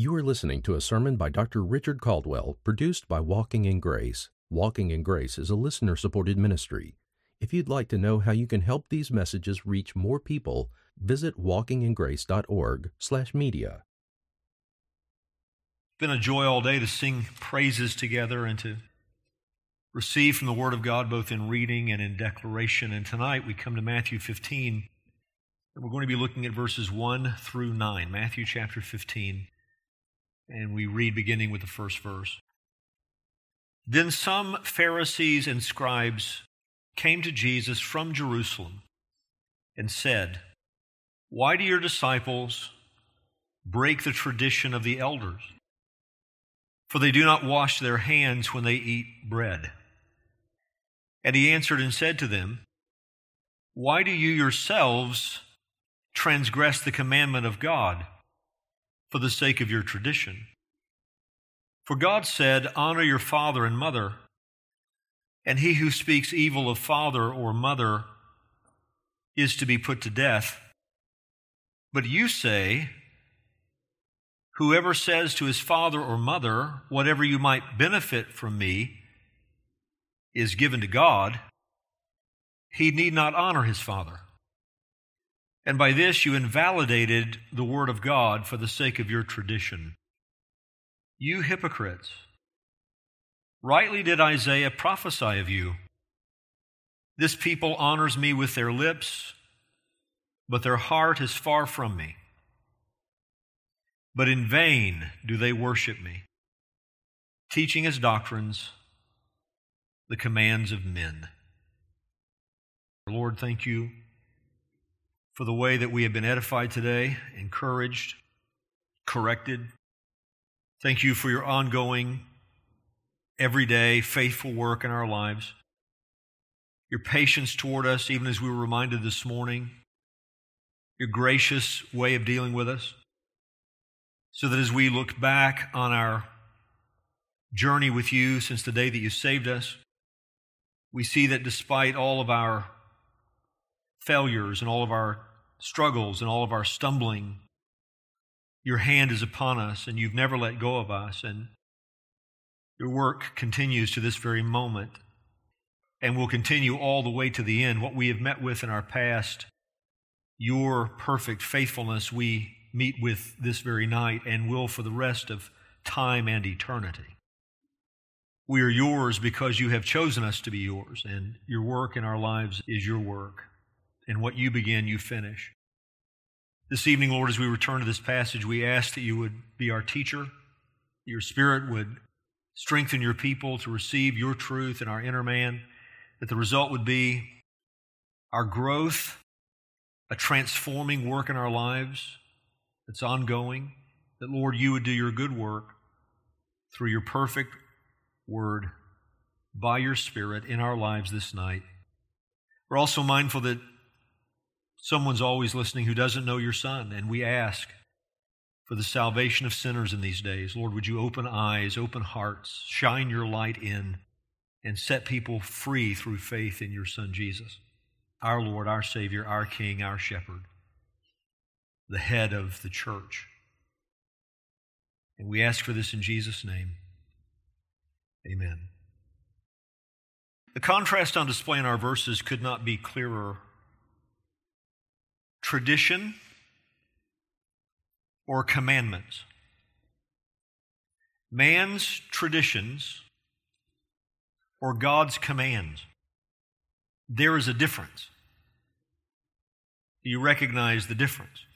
You are listening to a sermon by Dr. Richard Caldwell, produced by Walking in Grace. Walking in Grace is a listener supported ministry. If you'd like to know how you can help these messages reach more people, visit walkingingrace.org/media. It's been a joy all day to sing praises together and to receive from the Word of God both in reading and in declaration. And tonight we come to Matthew 15, and we're going to be looking at verses 1 through 9. Matthew chapter 15. And we read beginning with the first verse. Then some Pharisees and scribes came to Jesus from Jerusalem and said, Why do your disciples break the tradition of the elders? For they do not wash their hands when they eat bread. And he answered and said to them, Why do you yourselves transgress the commandment of God? For the sake of your tradition. For God said, Honor your father and mother, and he who speaks evil of father or mother is to be put to death. But you say, Whoever says to his father or mother, Whatever you might benefit from me is given to God, he need not honor his father. And by this you invalidated the word of God for the sake of your tradition. You hypocrites! Rightly did Isaiah prophesy of you. This people honors me with their lips, but their heart is far from me. But in vain do they worship me, teaching as doctrines the commands of men. Lord, thank you for the way that we have been edified today, encouraged, corrected. Thank you for your ongoing, everyday, faithful work in our lives. Your patience toward us, even as we were reminded this morning. Your gracious way of dealing with us. So that as we look back on our journey with you since the day that you saved us, we see that despite all of our failures and all of our struggles and all of our stumbling, your hand is upon us and you've never let go of us. And your work continues to this very moment and will continue all the way to the end. What we have met with in our past, your perfect faithfulness, we meet with this very night and will for the rest of time and eternity. We are yours because you have chosen us to be yours, and your work in our lives is your work and what you begin, you finish. This evening, Lord, as we return to this passage, we ask that you would be our teacher, your spirit would strengthen your people to receive your truth in our inner man, that the result would be our growth, a transforming work in our lives that's ongoing, that, Lord, you would do your good work through your perfect word by your Spirit in our lives this night. We're also mindful that Someone's always listening who doesn't know your son, and we ask for the salvation of sinners in these days. Lord, would you open eyes, open hearts, shine your light in, and set people free through faith in your son Jesus, our Lord, our Savior, our King, our Shepherd, the head of the church. And we ask for this in Jesus' name. Amen. The contrast on display in our verses could not be clearer tradition or commandments. Man's traditions or God's commands. There is a difference. Do you recognize the difference?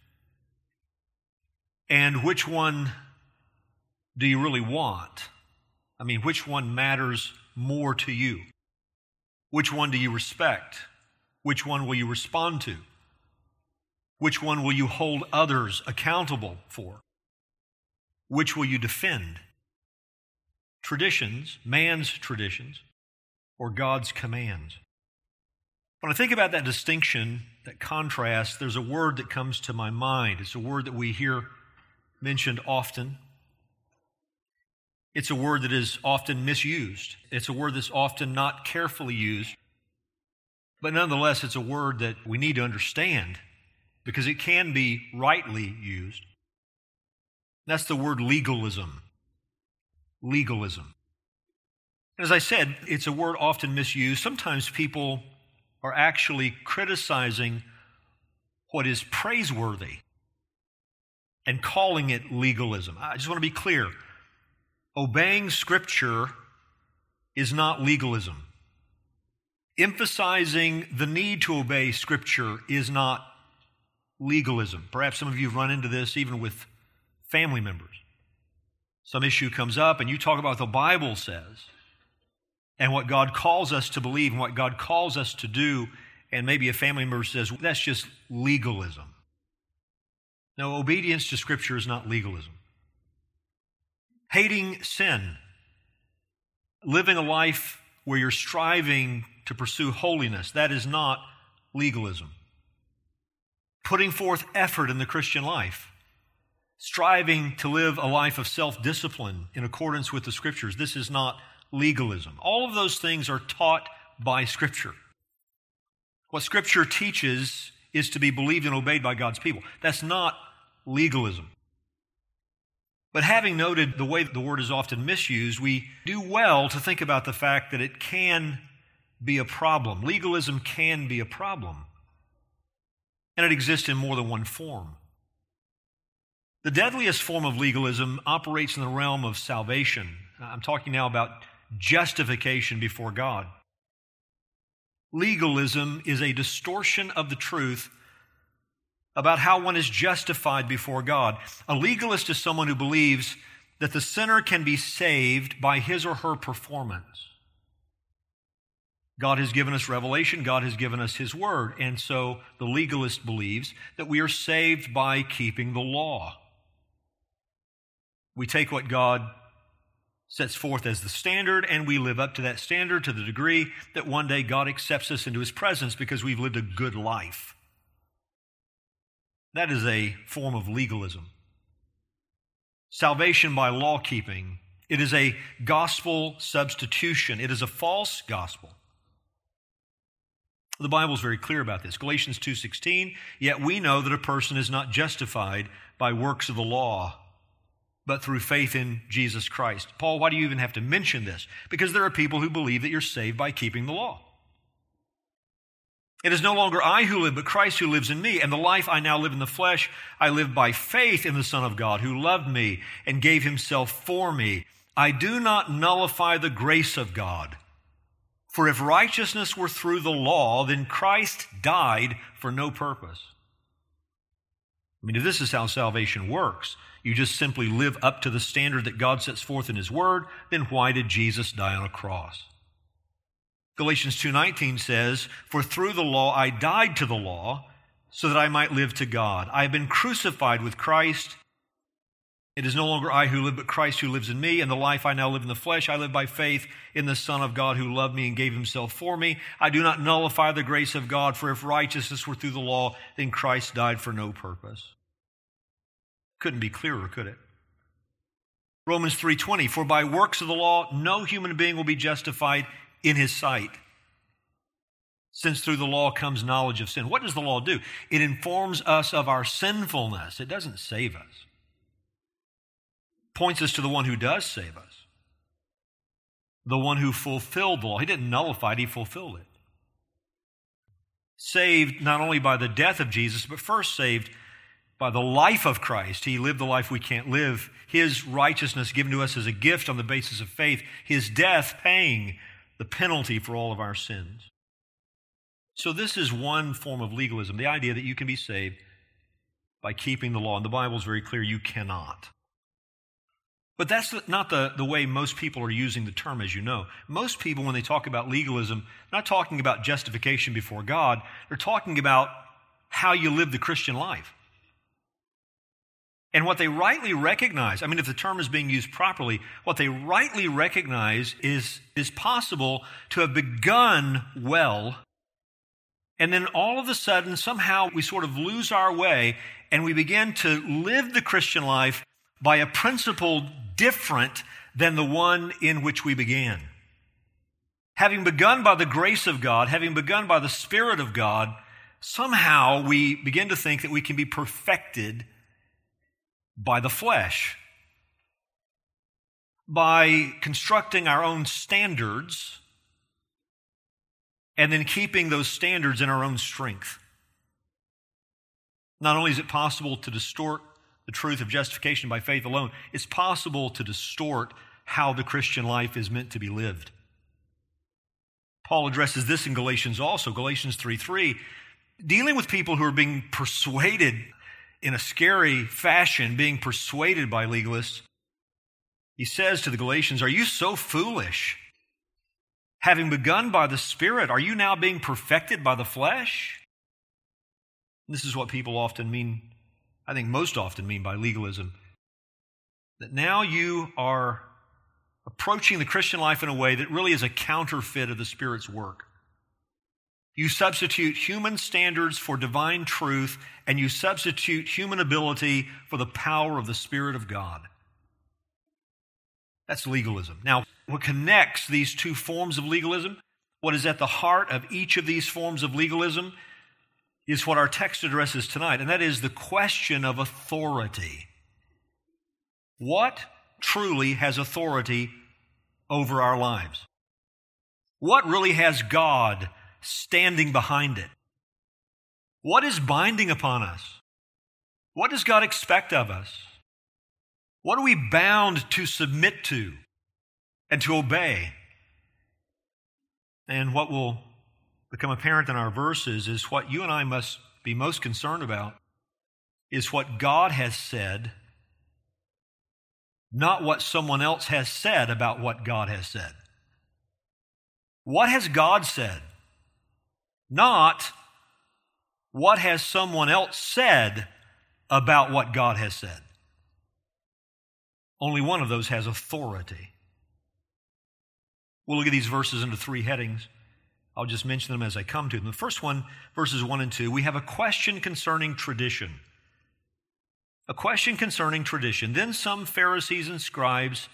And which one do you really want? I mean, which one matters more to you? Which one do you respect? Which one will you respond to? Which one will you hold others accountable for? Which will you defend? Traditions, man's traditions, or God's commands? When I think about that distinction, that contrast, there's a word that comes to my mind. It's a word that we hear mentioned often. It's a word that is often misused. It's a word that's often not carefully used. But nonetheless, it's a word that we need to understand because it can be rightly used. That's the word legalism. Legalism. As I said, it's a word often misused. Sometimes people are actually criticizing what is praiseworthy and calling it legalism. I just want to be clear obeying Scripture is not legalism. Emphasizing the need to obey Scripture is not legalism. Perhaps some of you have run into this even with family members. Some issue comes up and you talk about what the Bible says and what God calls us to believe and what God calls us to do, and maybe a family member says, that's just legalism. No, obedience to Scripture is not legalism. Hating sin, living a life where you're striving to pursue holiness, that is not legalism. Putting forth effort in the Christian life, striving to live a life of self discipline in accordance with the Scriptures, this is not legalism. All of those things are taught by Scripture. What Scripture teaches is to be believed and obeyed by God's people. That's not legalism. But having noted the way the word is often misused, we do well to think about the fact that it can be a problem. Legalism can be a problem. And it exists in more than one form. The deadliest form of legalism operates in the realm of salvation. I'm talking now about justification before God. Legalism is a distortion of the truth about how one is justified before God. A legalist is someone who believes that the sinner can be saved by his or her performance. God has given us revelation, God has given us His Word, and so the legalist believes that we are saved by keeping the law. We take what God sets forth as the standard, and we live up to that standard to the degree that one day God accepts us into his presence because we've lived a good life. That is a form of legalism. Salvation by law keeping, it is a gospel substitution, it is a false gospel. The Bible is very clear about this. Galatians 2:16, yet we know that a person is not justified by works of the law, but through faith in Jesus Christ. Paul, why do you even have to mention this? Because there are people who believe that you're saved by keeping the law. It is no longer I who live, but Christ who lives in me. And the life I now live in the flesh, I live by faith in the Son of God who loved me and gave himself for me. I do not nullify the grace of God. For if righteousness were through the law, then Christ died for no purpose. I mean, if this is how salvation works, you just simply live up to the standard that God sets forth in His Word, then why did Jesus die on a cross? Galatians 2:19 says, "For through the law I died to the law, so that I might live to God. I have been crucified with Christ. It is no longer I who live, but Christ who lives in me. And the life I now live in the flesh, I live by faith in the Son of God who loved me and gave himself for me. I do not nullify the grace of God, for if righteousness were through the law, then Christ died for no purpose. Couldn't be clearer, could it? Romans 3:20 For by works of the law no human being will be justified in his sight. Since through the law comes knowledge of sin. What does the law do? It informs us of our sinfulness. It doesn't save us. Points us to the one who does save us. The one who fulfilled the law. He didn't nullify it, he fulfilled it. Saved not only by the death of Jesus, but first saved by the life of Christ. He lived the life we can't live. His righteousness given to us as a gift on the basis of faith. His death paying the penalty for all of our sins. So, this is one form of legalism the idea that you can be saved by keeping the law. And the Bible is very clear you cannot. But that's not the, the way most people are using the term, as you know. Most people, when they talk about legalism, not talking about justification before God, they're talking about how you live the Christian life. And what they rightly recognize, I mean, if the term is being used properly, what they rightly recognize is is possible to have begun well, and then all of a sudden, somehow we sort of lose our way and we begin to live the Christian life by a principle different than the one in which we began. Having begun by the grace of God, having begun by the Spirit of God, somehow we begin to think that we can be perfected by the flesh. by constructing our own standards and then keeping those standards in our own strength. Not only is it possible to distort the truth of justification by faith alone, it's possible to distort how the Christian life is meant to be lived. Paul addresses this in Galatians also, Galatians 3 3, dealing with people who are being persuaded in a scary fashion, being persuaded by legalists. He says to the Galatians, Are you so foolish? Having begun by the Spirit, are you now being perfected by the flesh? This is what people often mean, I think most often mean by legalism. That now you are approaching the Christian life in a way that really is a counterfeit of the Spirit's work. You substitute human standards for divine truth, and you substitute human ability for the power of the Spirit of God. That's legalism. Now, what connects these two forms of legalism, what is at the heart of each of these forms of legalism, is what our text addresses tonight, and that is the question of authority. What truly has authority over our lives? What really has God standing behind it? What is binding upon us? What does God expect of us? What are we bound to submit to and to obey? And what will become apparent in our verses is what you and I must be most concerned about is what God has said not what someone else has said about what God has said. What has God said? Not what has someone else said about what God has said. Only one of those has authority. We'll look at these verses into three headings. I'll just mention them as I come to them. The first one, verses 1 and 2, we have a question concerning tradition a question concerning tradition. Then some Pharisees and scribes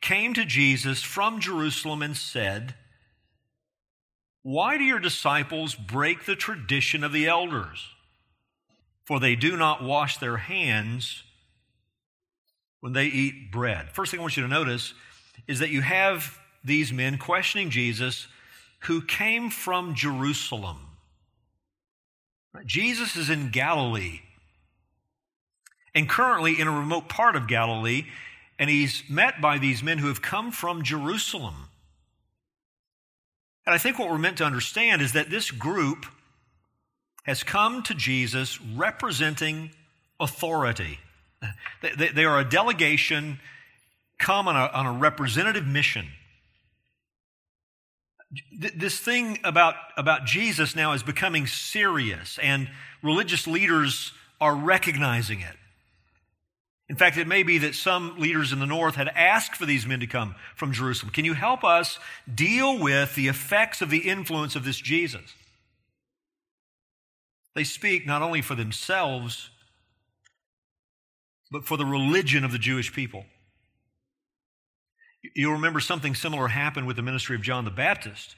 came to Jesus from Jerusalem and said, Why do your disciples break the tradition of the elders? For they do not wash their hands when they eat bread. First thing I want you to notice is that you have these men questioning Jesus who came from Jerusalem. Jesus is in Galilee and currently in a remote part of Galilee, and he's met by these men who have come from Jerusalem. And I think what we're meant to understand is that this group has come to Jesus representing authority. They, are a delegation come on a representative mission. This thing about, about Jesus now is becoming serious, and religious leaders are recognizing it. In fact, it may be that some leaders in the north had asked for these men to come from Jerusalem. Can you help us deal with the effects of the influence of this Jesus? They speak not only for themselves, but for the religion of the Jewish people. You'll remember something similar happened with the ministry of John the Baptist.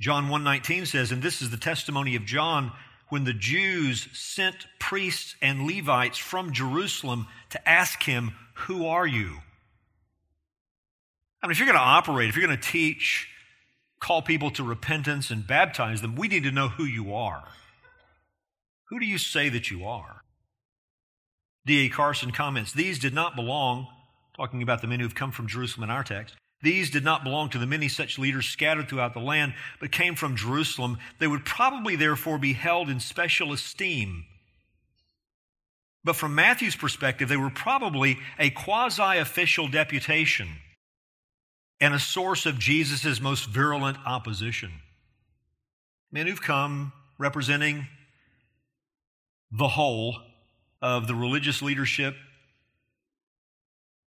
John 1:19 says, "And this is the testimony of John when the Jews sent priests and Levites from Jerusalem to ask him, Who are you? I mean, if you're going to operate, if you're going to teach, call people to repentance and baptize them, we need to know who you are. Who do you say that you are? D.A. Carson comments, These did not belong, talking about the men who've come from Jerusalem in our text, these did not belong to the many such leaders scattered throughout the land, but came from Jerusalem. They would probably therefore be held in special esteem. But from Matthew's perspective, they were probably a quasi official deputation and a source of Jesus' most virulent opposition. Men who've come representing the whole of the religious leadership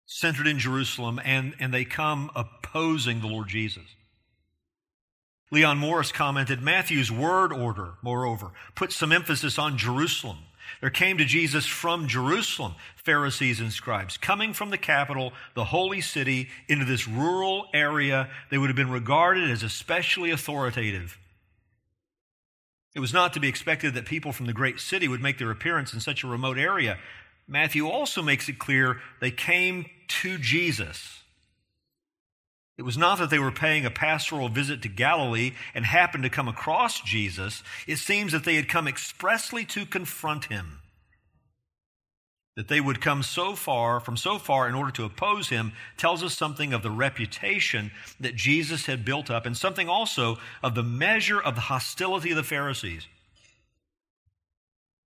centered in Jerusalem, and, and they come opposing the Lord Jesus. Leon Morris commented Matthew's word order, moreover, puts some emphasis on Jerusalem. There came to Jesus from Jerusalem Pharisees and scribes, coming from the capital, the holy city, into this rural area. They would have been regarded as especially authoritative. It was not to be expected that people from the great city would make their appearance in such a remote area. Matthew also makes it clear they came to Jesus. It was not that they were paying a pastoral visit to Galilee and happened to come across Jesus. It seems that they had come expressly to confront him. That they would come so far, from so far, in order to oppose him, tells us something of the reputation that Jesus had built up and something also of the measure of the hostility of the Pharisees.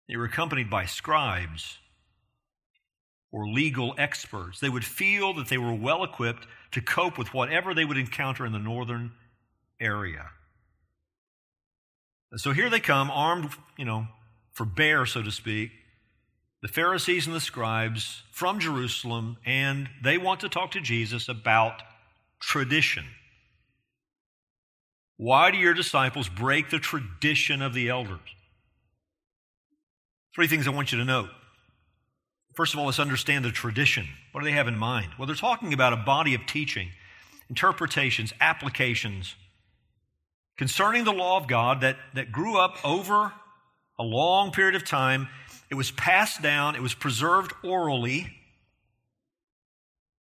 They were accompanied by scribes or legal experts. They would feel that they were well equipped to cope with whatever they would encounter in the northern area. So here they come, armed, you know, for bear, so to speak, the Pharisees and the scribes from Jerusalem, and they want to talk to Jesus about tradition. Why do your disciples break the tradition of the elders? Three things I want you to note. First of all, let's understand the tradition. What do they have in mind? Well, they're talking about a body of teaching, interpretations, applications concerning the law of God that, that grew up over a long period of time. It was passed down, it was preserved orally.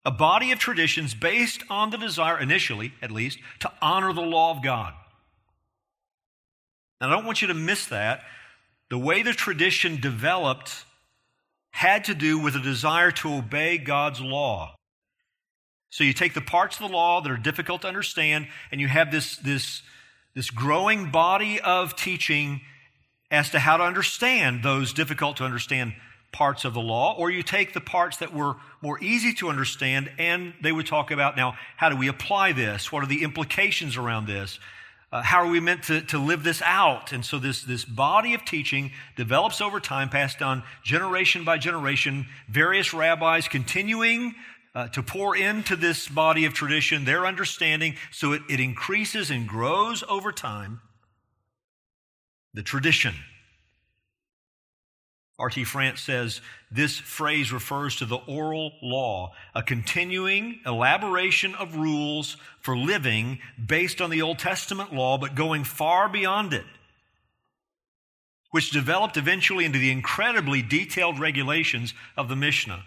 A body of traditions based on the desire, initially at least, to honor the law of God. Now, I don't want you to miss that the way the tradition developed had to do with a desire to obey God's law. So you take the parts of the law that are difficult to understand, and you have this, this, this growing body of teaching as to how to understand those difficult to understand parts of the law, or you take the parts that were more easy to understand, and they would talk about now, how do we apply this? What are the implications around this? Uh, how are we meant to, to live this out? And so this, this body of teaching develops over time, passed on generation by generation, various rabbis continuing uh, to pour into this body of tradition their understanding so it, it increases and grows over time. The tradition. R.T. France says this phrase refers to the oral law, a continuing elaboration of rules for living based on the Old Testament law, but going far beyond it, which developed eventually into the incredibly detailed regulations of the Mishnah.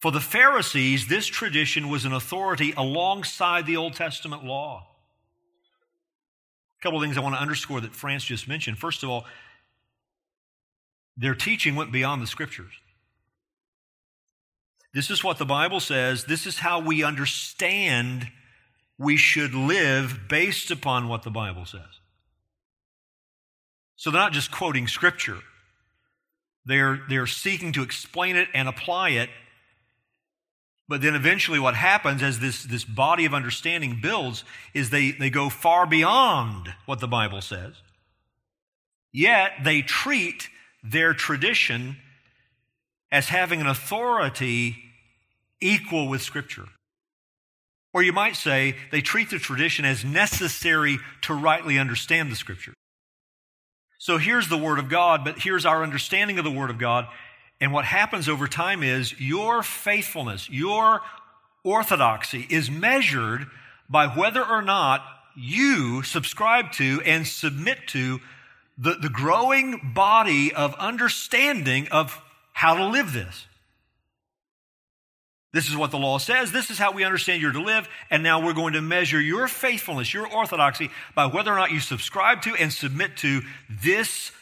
For the Pharisees, this tradition was an authority alongside the Old Testament law. A couple of things I want to underscore that France just mentioned. First of all, their teaching went beyond the scriptures. This is what the Bible says. This is how we understand we should live based upon what the Bible says. So they're not just quoting scripture. They're, they're seeking to explain it and apply it. But then eventually what happens as this, this body of understanding builds is they, they go far beyond what the Bible says. Yet they treat their tradition as having an authority equal with Scripture. Or you might say they treat the tradition as necessary to rightly understand the Scripture. So here's the Word of God, but here's our understanding of the Word of God. And what happens over time is your faithfulness, your orthodoxy is measured by whether or not you subscribe to and submit to the, the growing body of understanding of how to live this. This is what the law says. This is how we understand you're to live. And now we're going to measure your faithfulness, your orthodoxy, by whether or not you subscribe to and submit to this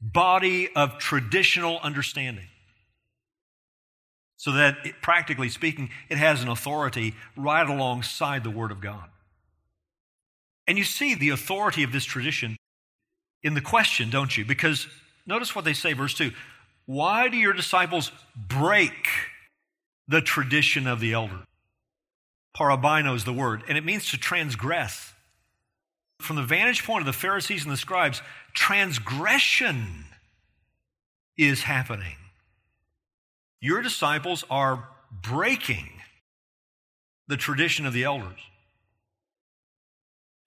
body of traditional understanding. So that, it, practically speaking, it has an authority right alongside the Word of God. And you see the authority of this tradition in the question, don't you? Because notice what they say, verse 2 Why do your disciples break the tradition of the elder? Parabaino is the word, and it means to transgress. From the vantage point of the Pharisees and the scribes, transgression is happening. Your disciples are breaking the tradition of the elders.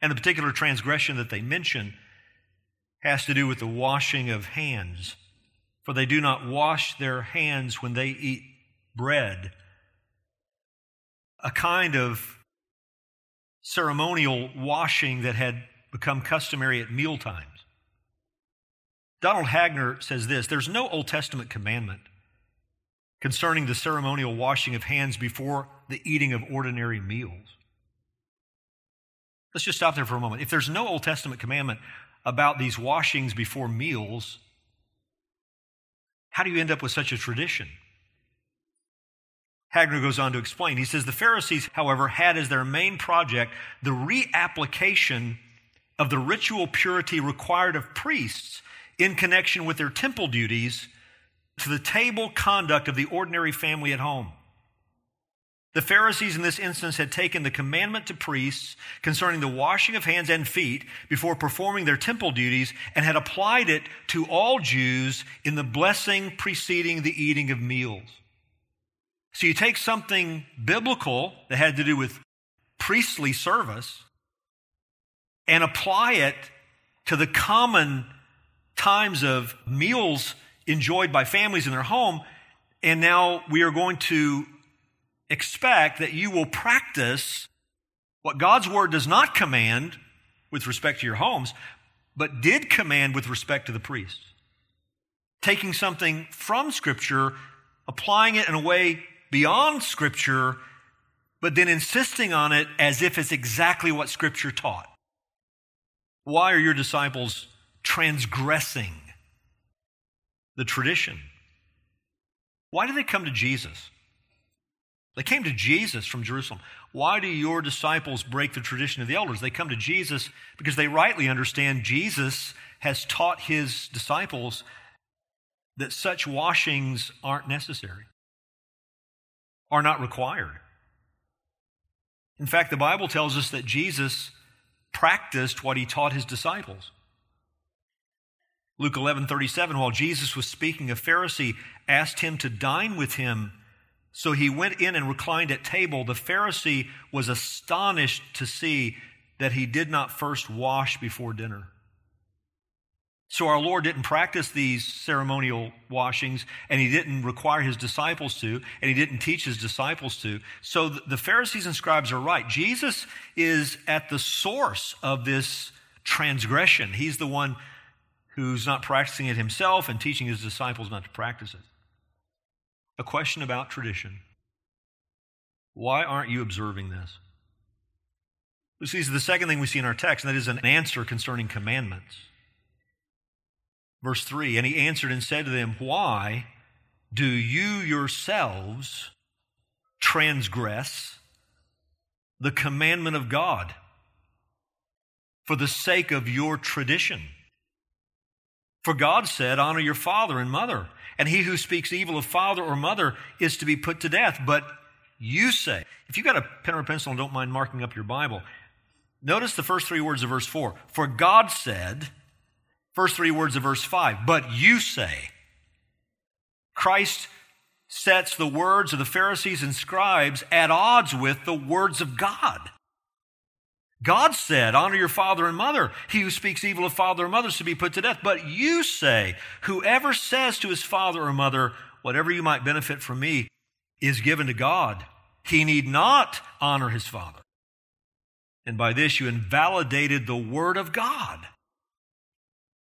And the particular transgression that they mention has to do with the washing of hands. For they do not wash their hands when they eat bread. A kind of ceremonial washing that had become customary at meal times. Donald Hagner says this there's no Old Testament commandment concerning the ceremonial washing of hands before the eating of ordinary meals. Let's just stop there for a moment. If there's no Old Testament commandment about these washings before meals, how do you end up with such a tradition? Hagner goes on to explain. He says the Pharisees, however, had as their main project the reapplication of the ritual purity required of priests in connection with their temple duties to the table conduct of the ordinary family at home. The Pharisees in this instance had taken the commandment to priests concerning the washing of hands and feet before performing their temple duties and had applied it to all Jews in the blessing preceding the eating of meals. So you take something biblical that had to do with priestly service and apply it to the common times of meals enjoyed by families in their home. And now we are going to expect that you will practice what God's word does not command with respect to your homes, but did command with respect to the priests. Taking something from Scripture, applying it in a way beyond Scripture, but then insisting on it as if it's exactly what Scripture taught. Why are your disciples transgressing the tradition? Why do they come to Jesus? They came to Jesus from Jerusalem. Why do your disciples break the tradition of the elders? They come to Jesus because they rightly understand Jesus has taught his disciples that such washings aren't necessary, are not required. In fact, the Bible tells us that Jesus practiced what he taught his disciples. Luke 11 37, while Jesus was speaking, a Pharisee asked him to dine with him. So he went in and reclined at table. The Pharisee was astonished to see that he did not first wash before dinner. So our Lord didn't practice these ceremonial washings, and he didn't require his disciples to, and he didn't teach his disciples to. So the Pharisees and scribes are right. Jesus is at the source of this transgression. He's the one who's not practicing it himself and teaching his disciples not to practice it. A question about tradition. Why aren't you observing this? This is the second thing we see in our text, and that is an answer concerning commandments. Verse 3 And he answered and said to them, Why do you yourselves transgress the commandment of God for the sake of your tradition? For God said, Honor your father and mother, and he who speaks evil of father or mother is to be put to death. But you say, if you've got a pen or a pencil and don't mind marking up your Bible, notice the first three words of verse 4. For God said, First three words of verse 5. But you say, Christ sets the words of the Pharisees and scribes at odds with the words of God. God said, Honor your father and mother. He who speaks evil of father or mother is to be put to death. But you say, Whoever says to his father or mother, Whatever you might benefit from me is given to God, he need not honor his father. And by this you invalidated the word of God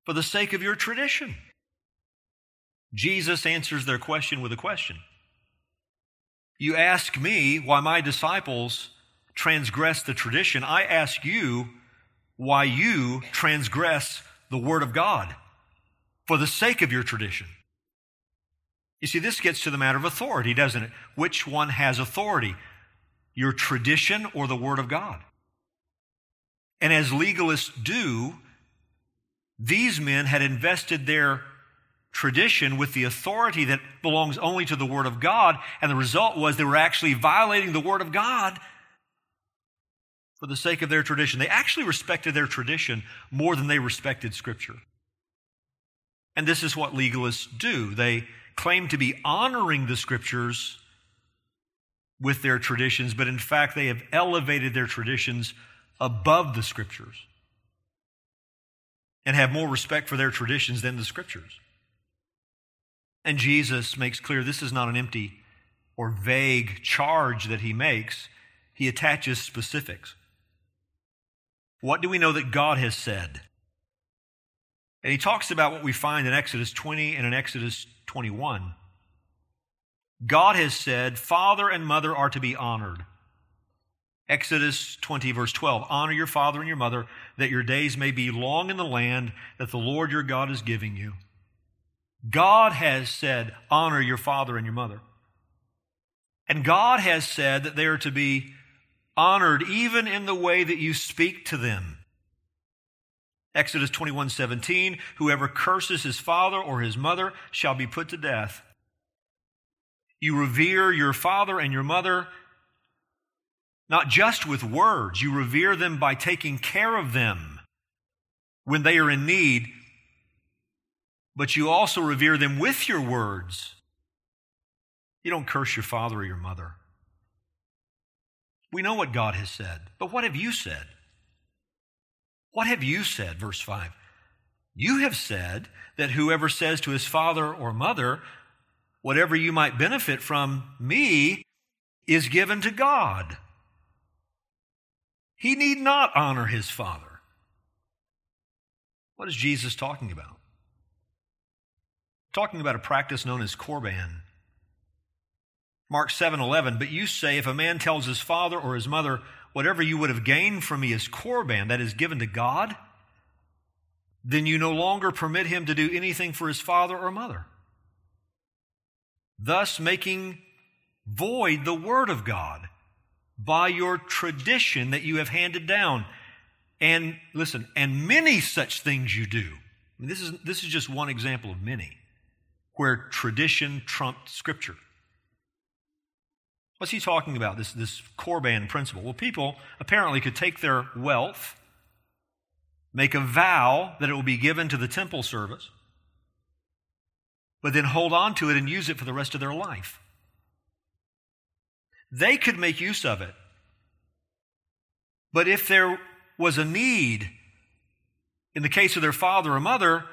for the sake of your tradition? Jesus answers their question with a question. You ask me why my disciples transgress the tradition. I ask you why you transgress the Word of God for the sake of your tradition. You see, this gets to the matter of authority, doesn't it? Which one has authority? Your tradition or the Word of God? And as legalists do, these men had invested their tradition with the authority that belongs only to the Word of God, and the result was they were actually violating the Word of God for the sake of their tradition. They actually respected their tradition more than they respected Scripture. And this is what legalists do. They claim to be honoring the Scriptures with their traditions, but in fact, they have elevated their traditions above the Scriptures and have more respect for their traditions than the scriptures. And Jesus makes clear this is not an empty or vague charge that he makes, he attaches specifics. What do we know that God has said? And he talks about what we find in Exodus 20 and in Exodus 21. God has said, Father and mother are to be honored. Exodus 20, verse 12 Honor your father and your mother, that your days may be long in the land that the Lord your God is giving you. God has said, Honor your father and your mother. And God has said that they are to be honored even in the way that you speak to them. Exodus 21 17, whoever curses his father or his mother shall be put to death. You revere your father and your mother not just with words, you revere them by taking care of them when they are in need, but you also revere them with your words. You don't curse your father or your mother. We know what God has said, but what have you said? What have you said? Verse 5. You have said that whoever says to his father or mother, whatever you might benefit from me is given to God. He need not honor his father. What is Jesus talking about? Talking about a practice known as korban. Mark 7:11, but you say if a man tells his father or his mother, whatever you would have gained from me is korban, that is given to God, then you no longer permit him to do anything for his father or mother. Thus making void the word of God by your tradition that you have handed down. And listen, and many such things you do. I mean, this, is, this is just one example of many where tradition trumped scripture. What's he talking about, this, this Korban principle? Well, people apparently could take their wealth, make a vow that it will be given to the temple service, but then hold on to it and use it for the rest of their life. They could make use of it. But if there was a need, in the case of their father or mother,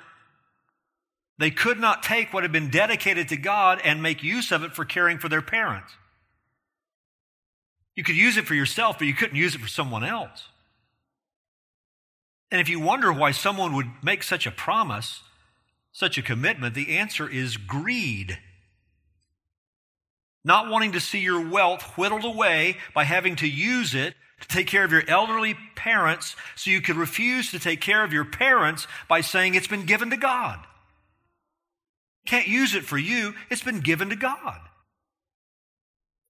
they could not take what had been dedicated to God and make use of it for caring for their parents. You could use it for yourself, but you couldn't use it for someone else. And if you wonder why someone would make such a promise, such a commitment, the answer is greed. Not wanting to see your wealth whittled away by having to use it to take care of your elderly parents so you could refuse to take care of your parents by saying it's been given to God. Can't use it for you, it's been given to God.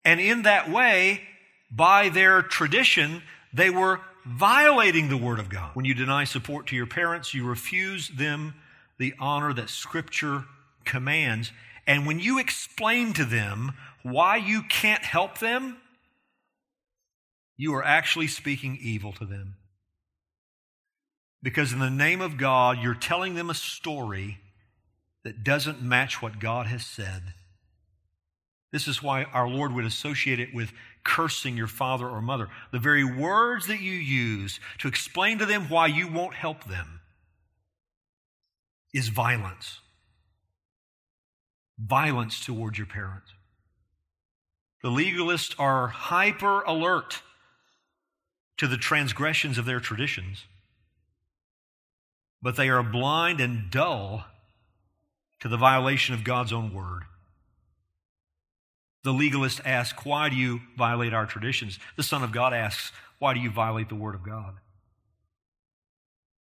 And in that way, by their tradition, they were violating the Word of God. When you deny support to your parents, you refuse them the honor that Scripture commands. And when you explain to them why you can't help them, you are actually speaking evil to them. Because in the name of God, you're telling them a story that doesn't match what God has said. This is why our Lord would associate it with cursing your father or mother. The very words that you use to explain to them why you won't help them is violence. Violence towards your parents. The legalists are hyper alert to the transgressions of their traditions, but they are blind and dull to the violation of God's own word. The legalist asks, Why do you violate our traditions? The Son of God asks, Why do you violate the Word of God?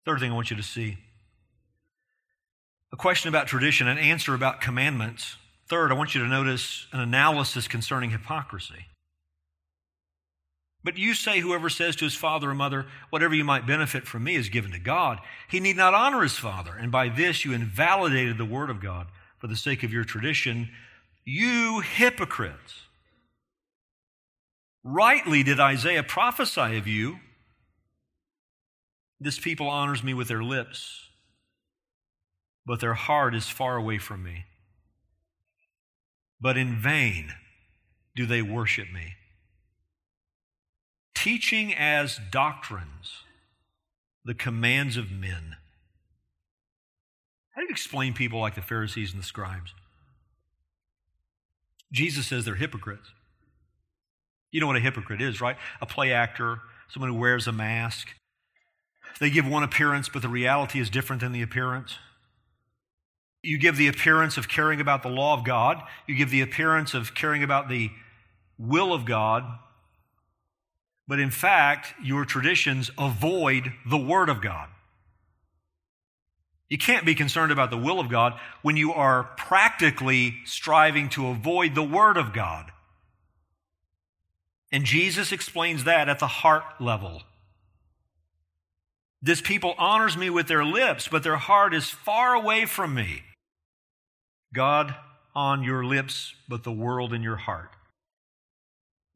Third thing I want you to see a question about tradition, an answer about commandments. Third, I want you to notice an analysis concerning hypocrisy. But you say, whoever says to his father or mother, whatever you might benefit from me is given to God, he need not honor his father. And by this you invalidated the word of God for the sake of your tradition. You hypocrites! Rightly did Isaiah prophesy of you. This people honors me with their lips, but their heart is far away from me. But in vain do they worship me, teaching as doctrines the commands of men. How do you explain people like the Pharisees and the scribes? Jesus says they're hypocrites. You know what a hypocrite is, right? A play actor, someone who wears a mask. They give one appearance, but the reality is different than the appearance. You give the appearance of caring about the law of God. You give the appearance of caring about the will of God. But in fact, your traditions avoid the Word of God. You can't be concerned about the will of God when you are practically striving to avoid the Word of God. And Jesus explains that at the heart level. This people honors me with their lips, but their heart is far away from me. God on your lips, but the world in your heart.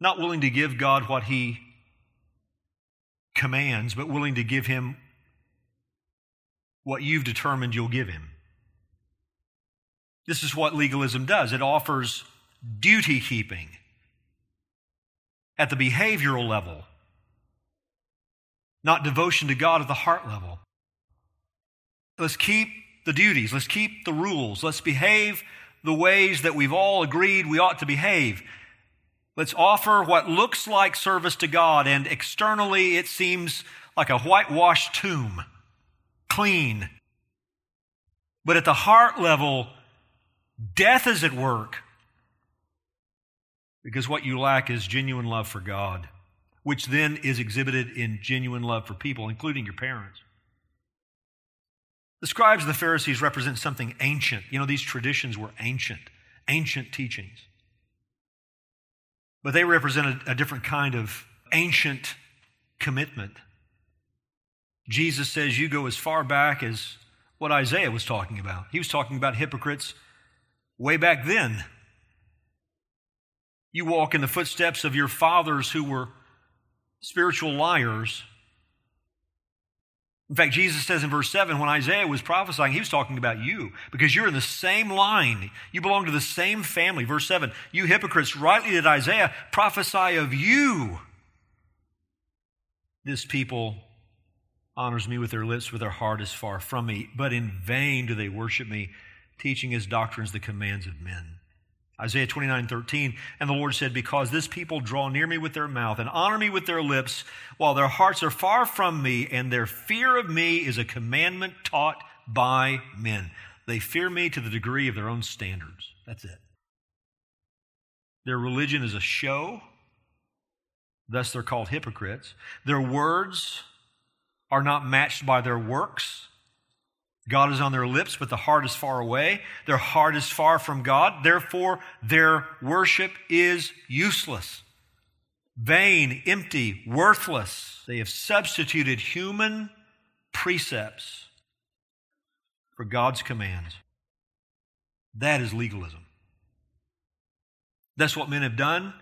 Not willing to give God what He commands, but willing to give Him what you've determined you'll give Him. This is what legalism does it offers duty keeping at the behavioral level, not devotion to God at the heart level. Let's keep the duties, let's keep the rules, let's behave the ways that we've all agreed we ought to behave. Let's offer what looks like service to God, and externally it seems like a whitewashed tomb, clean. But at the heart level, death is at work. Because what you lack is genuine love for God, which then is exhibited in genuine love for people, including your parents. The scribes and the Pharisees represent something ancient. You know, these traditions were ancient, ancient teachings. But they represented a different kind of ancient commitment. Jesus says you go as far back as what Isaiah was talking about. He was talking about hypocrites way back then. You walk in the footsteps of your fathers who were spiritual liars. In fact, Jesus says in verse 7 when Isaiah was prophesying, he was talking about you because you're in the same line. You belong to the same family. Verse 7 You hypocrites, rightly did Isaiah prophesy of you. This people honors me with their lips, but their heart is far from me. But in vain do they worship me, teaching as doctrines the commands of men. Isaiah 29, 13. And the Lord said, Because this people draw near me with their mouth and honor me with their lips, while their hearts are far from me, and their fear of me is a commandment taught by men. They fear me to the degree of their own standards. That's it. Their religion is a show, thus, they're called hypocrites. Their words are not matched by their works. God is on their lips, but the heart is far away. Their heart is far from God. Therefore, their worship is useless, vain, empty, worthless. They have substituted human precepts for God's commands. That is legalism. That's what men have done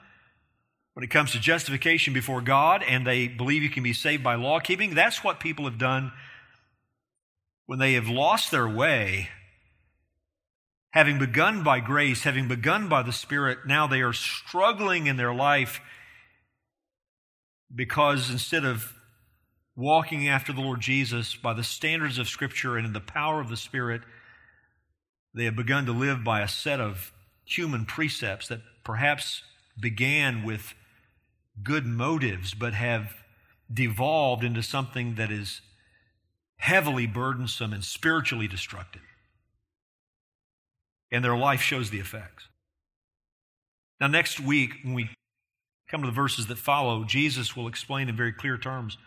when it comes to justification before God, and they believe you can be saved by law keeping. That's what people have done when they have lost their way, having begun by grace, having begun by the Spirit, now they are struggling in their life because instead of walking after the Lord Jesus by the standards of Scripture and in the power of the Spirit, they have begun to live by a set of human precepts that perhaps began with good motives but have devolved into something that is heavily burdensome and spiritually destructive. And their life shows the effects. Now, next week, when we come to the verses that follow, Jesus will explain in very clear terms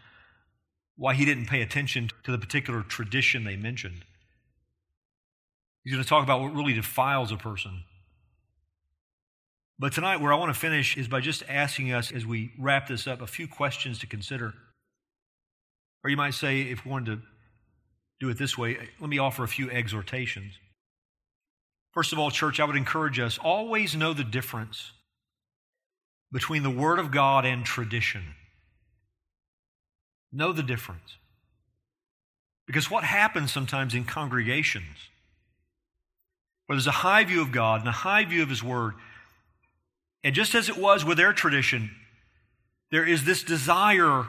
why he didn't pay attention to the particular tradition they mentioned. He's going to talk about what really defiles a person. But tonight, where I want to finish is by just asking us, as we wrap this up, a few questions to consider. Or you might say, if we wanted to do it this way, let me offer a few exhortations. First of all, church, I would encourage us always know the difference between the Word of God and tradition. Know the difference. Because what happens sometimes in congregations, where there's a high view of God and a high view of His Word, and just as it was with their tradition, there is this desire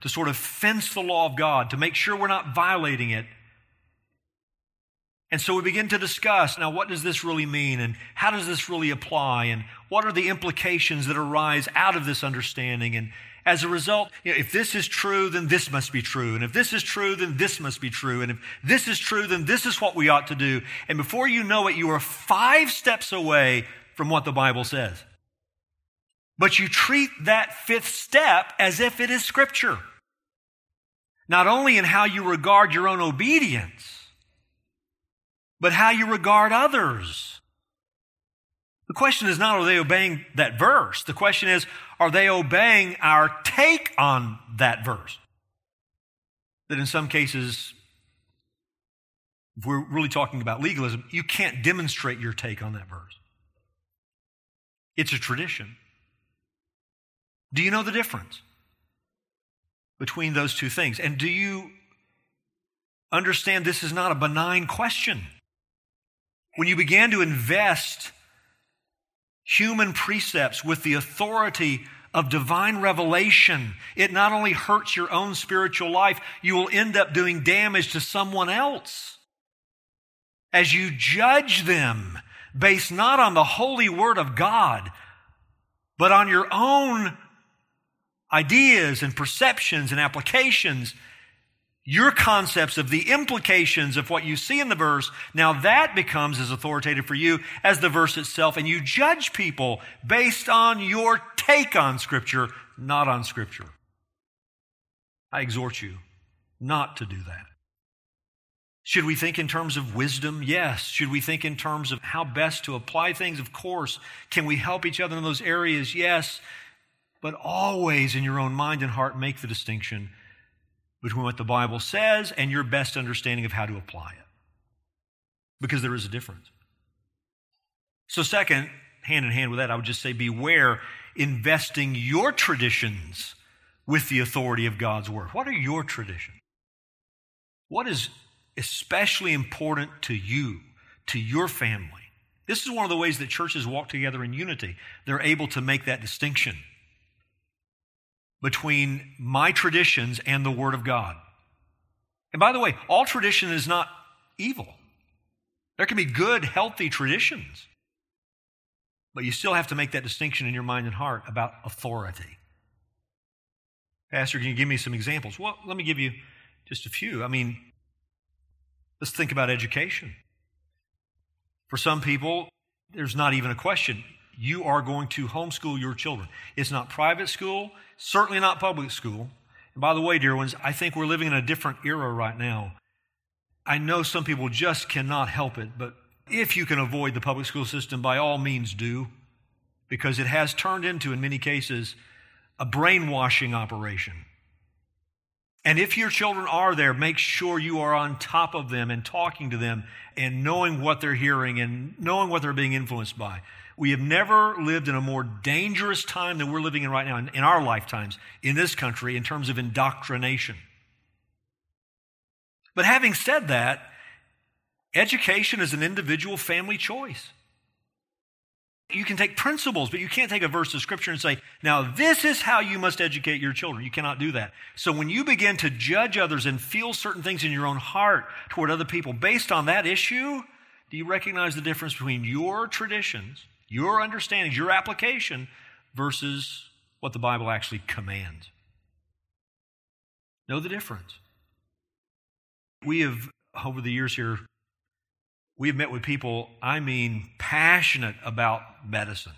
to sort of fence the law of God, to make sure we're not violating it. And so we begin to discuss now, what does this really mean? And how does this really apply? And what are the implications that arise out of this understanding? And, As a result, you know, if this is true, then this must be true. And if this is true, then this must be true. And if this is true, then this is what we ought to do. And before you know it, you are five steps away from what the Bible says. But you treat that fifth step as if it is Scripture. Not only in how you regard your own obedience, but how you regard others. The question is not are they obeying that verse? The question is are they obeying our take on that verse? That in some cases, if we're really talking about legalism, you can't demonstrate your take on that verse. It's a tradition. Do you know the difference between those two things? And do you understand this is not a benign question? When you began to invest human precepts with the authority of divine revelation, it not only hurts your own spiritual life, you will end up doing damage to someone else. As you judge them based not on the holy word of God, but on your own ideas and perceptions and applications your concepts of the implications of what you see in the verse, now that becomes as authoritative for you as the verse itself, and you judge people based on your take on Scripture, not on Scripture. I exhort you not to do that. Should we think in terms of wisdom? Yes. Should we think in terms of how best to apply things? Of course. Can we help each other in those areas? Yes. But always in your own mind and heart, make the distinction between what the Bible says and your best understanding of how to apply it. Because there is a difference. So, second, hand in hand with that, I would just say beware investing your traditions with the authority of God's Word. What are your traditions? What is especially important to you, to your family? This is one of the ways that churches walk together in unity. They're able to make that distinction between my traditions and the Word of God. And by the way, all tradition is not evil. There can be good, healthy traditions. But you still have to make that distinction in your mind and heart about authority. Pastor, can you give me some examples? Well, let me give you just a few. I mean, let's think about education. For some people, there's not even a question you are going to homeschool your children. It's not private school, certainly not public school. And by the way, dear ones, I think we're living in a different era right now. I know some people just cannot help it, but if you can avoid the public school system, by all means do, because it has turned into, in many cases, a brainwashing operation. And if your children are there, make sure you are on top of them and talking to them and knowing what they're hearing and knowing what they're being influenced by. We have never lived in a more dangerous time than we're living in right now in, in our lifetimes in this country in terms of indoctrination. But having said that, education is an individual family choice. You can take principles, but you can't take a verse of scripture and say, now this is how you must educate your children. You cannot do that. So when you begin to judge others and feel certain things in your own heart toward other people based on that issue, do you recognize the difference between your traditions your understandings, your application versus what the Bible actually commands. Know the difference. We have, over the years here, we have met with people, I mean, passionate about medicine.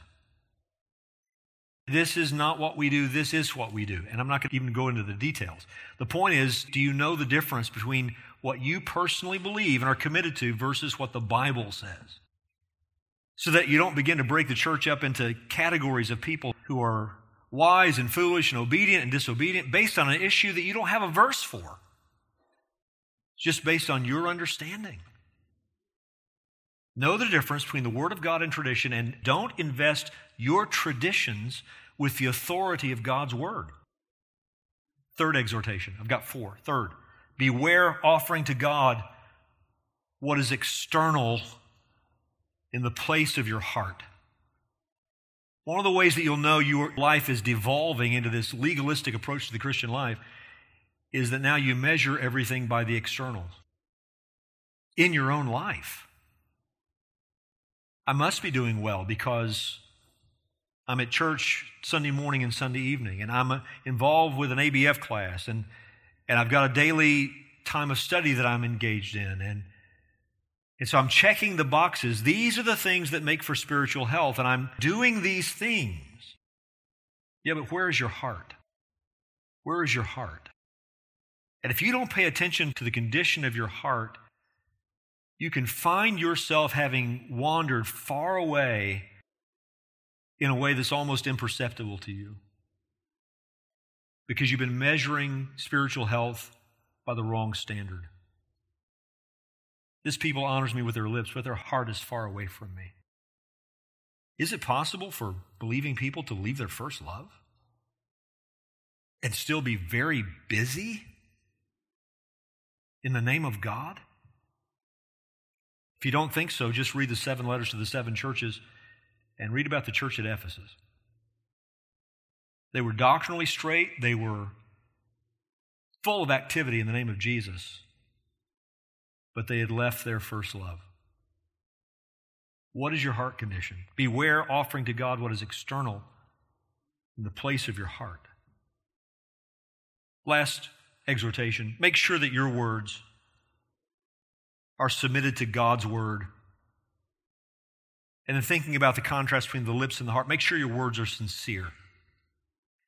This is not what we do, this is what we do. And I'm not going to even go into the details. The point is do you know the difference between what you personally believe and are committed to versus what the Bible says? So that you don't begin to break the church up into categories of people who are wise and foolish and obedient and disobedient based on an issue that you don't have a verse for. Just based on your understanding. Know the difference between the Word of God and tradition, and don't invest your traditions with the authority of God's Word. Third exhortation. I've got four. Third, beware offering to God what is external in the place of your heart. One of the ways that you'll know your life is devolving into this legalistic approach to the Christian life is that now you measure everything by the externals in your own life. I must be doing well because I'm at church Sunday morning and Sunday evening, and I'm uh, involved with an ABF class, and, and I've got a daily time of study that I'm engaged in. And, and so I'm checking the boxes. These are the things that make for spiritual health, and I'm doing these things. Yeah, but where is your heart? Where is your heart? And if you don't pay attention to the condition of your heart, you can find yourself having wandered far away in a way that's almost imperceptible to you because you've been measuring spiritual health by the wrong standard. This people honors me with their lips, but their heart is far away from me. Is it possible for believing people to leave their first love and still be very busy in the name of God? If you don't think so, just read the seven letters to the seven churches and read about the church at Ephesus. They were doctrinally straight, they were full of activity in the name of Jesus, but they had left their first love. What is your heart condition? Beware offering to God what is external in the place of your heart. Last exhortation make sure that your words are submitted to God's word and then thinking about the contrast between the lips and the heart, make sure your words are sincere.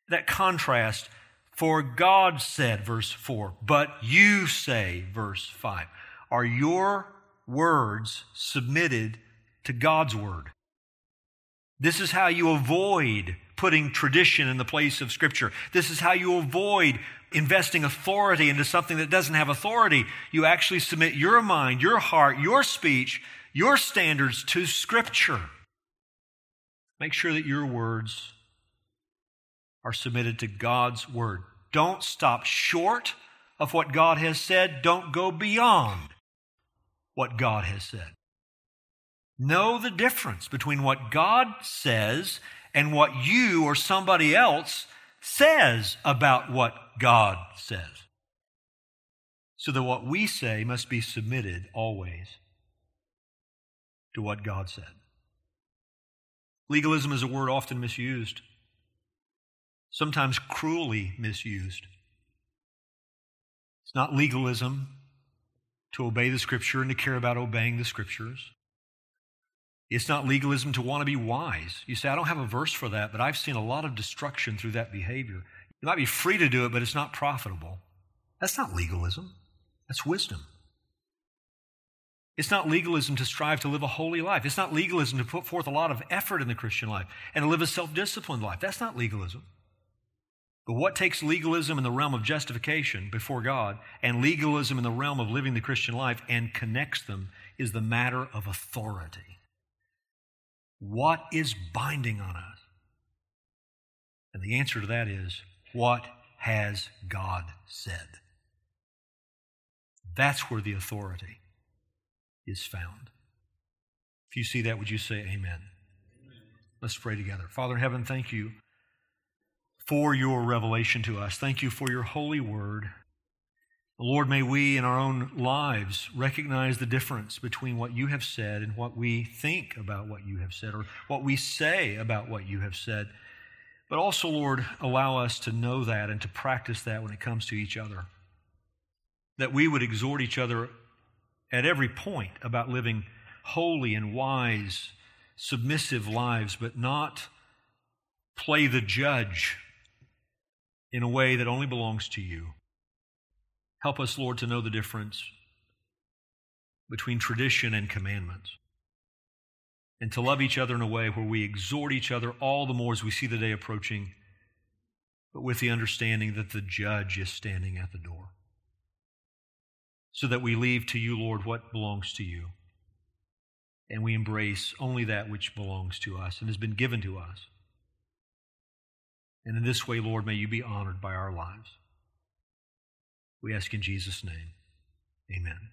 That contrast, for God said, verse 4, but you say, verse 5. Are your words submitted to God's word? This is how you avoid putting tradition in the place of Scripture. This is how you avoid investing authority into something that doesn't have authority. You actually submit your mind, your heart, your speech your standards to Scripture. Make sure that your words are submitted to God's Word. Don't stop short of what God has said. Don't go beyond what God has said. Know the difference between what God says and what you or somebody else says about what God says. So that what we say must be submitted always to what God said. Legalism is a word often misused, sometimes cruelly misused. It's not legalism to obey the Scripture and to care about obeying the Scriptures. It's not legalism to want to be wise. You say, I don't have a verse for that, but I've seen a lot of destruction through that behavior. You might be free to do it, but it's not profitable. That's not legalism, that's wisdom. It's not legalism to strive to live a holy life. It's not legalism to put forth a lot of effort in the Christian life and to live a self disciplined life. That's not legalism. But what takes legalism in the realm of justification before God and legalism in the realm of living the Christian life and connects them is the matter of authority. What is binding on us? And the answer to that is what has God said? That's where the authority is found. If you see that, would you say amen? amen? Let's pray together. Father in heaven, thank you for your revelation to us. Thank you for your holy word. Lord, may we in our own lives recognize the difference between what you have said and what we think about what you have said or what we say about what you have said. But also, Lord, allow us to know that and to practice that when it comes to each other. That we would exhort each other at every point about living holy and wise, submissive lives, but not play the judge in a way that only belongs to you. Help us, Lord, to know the difference between tradition and commandments. And to love each other in a way where we exhort each other all the more as we see the day approaching, but with the understanding that the judge is standing at the door so that we leave to you, Lord, what belongs to you. And we embrace only that which belongs to us and has been given to us. And in this way, Lord, may you be honored by our lives. We ask in Jesus' name. Amen.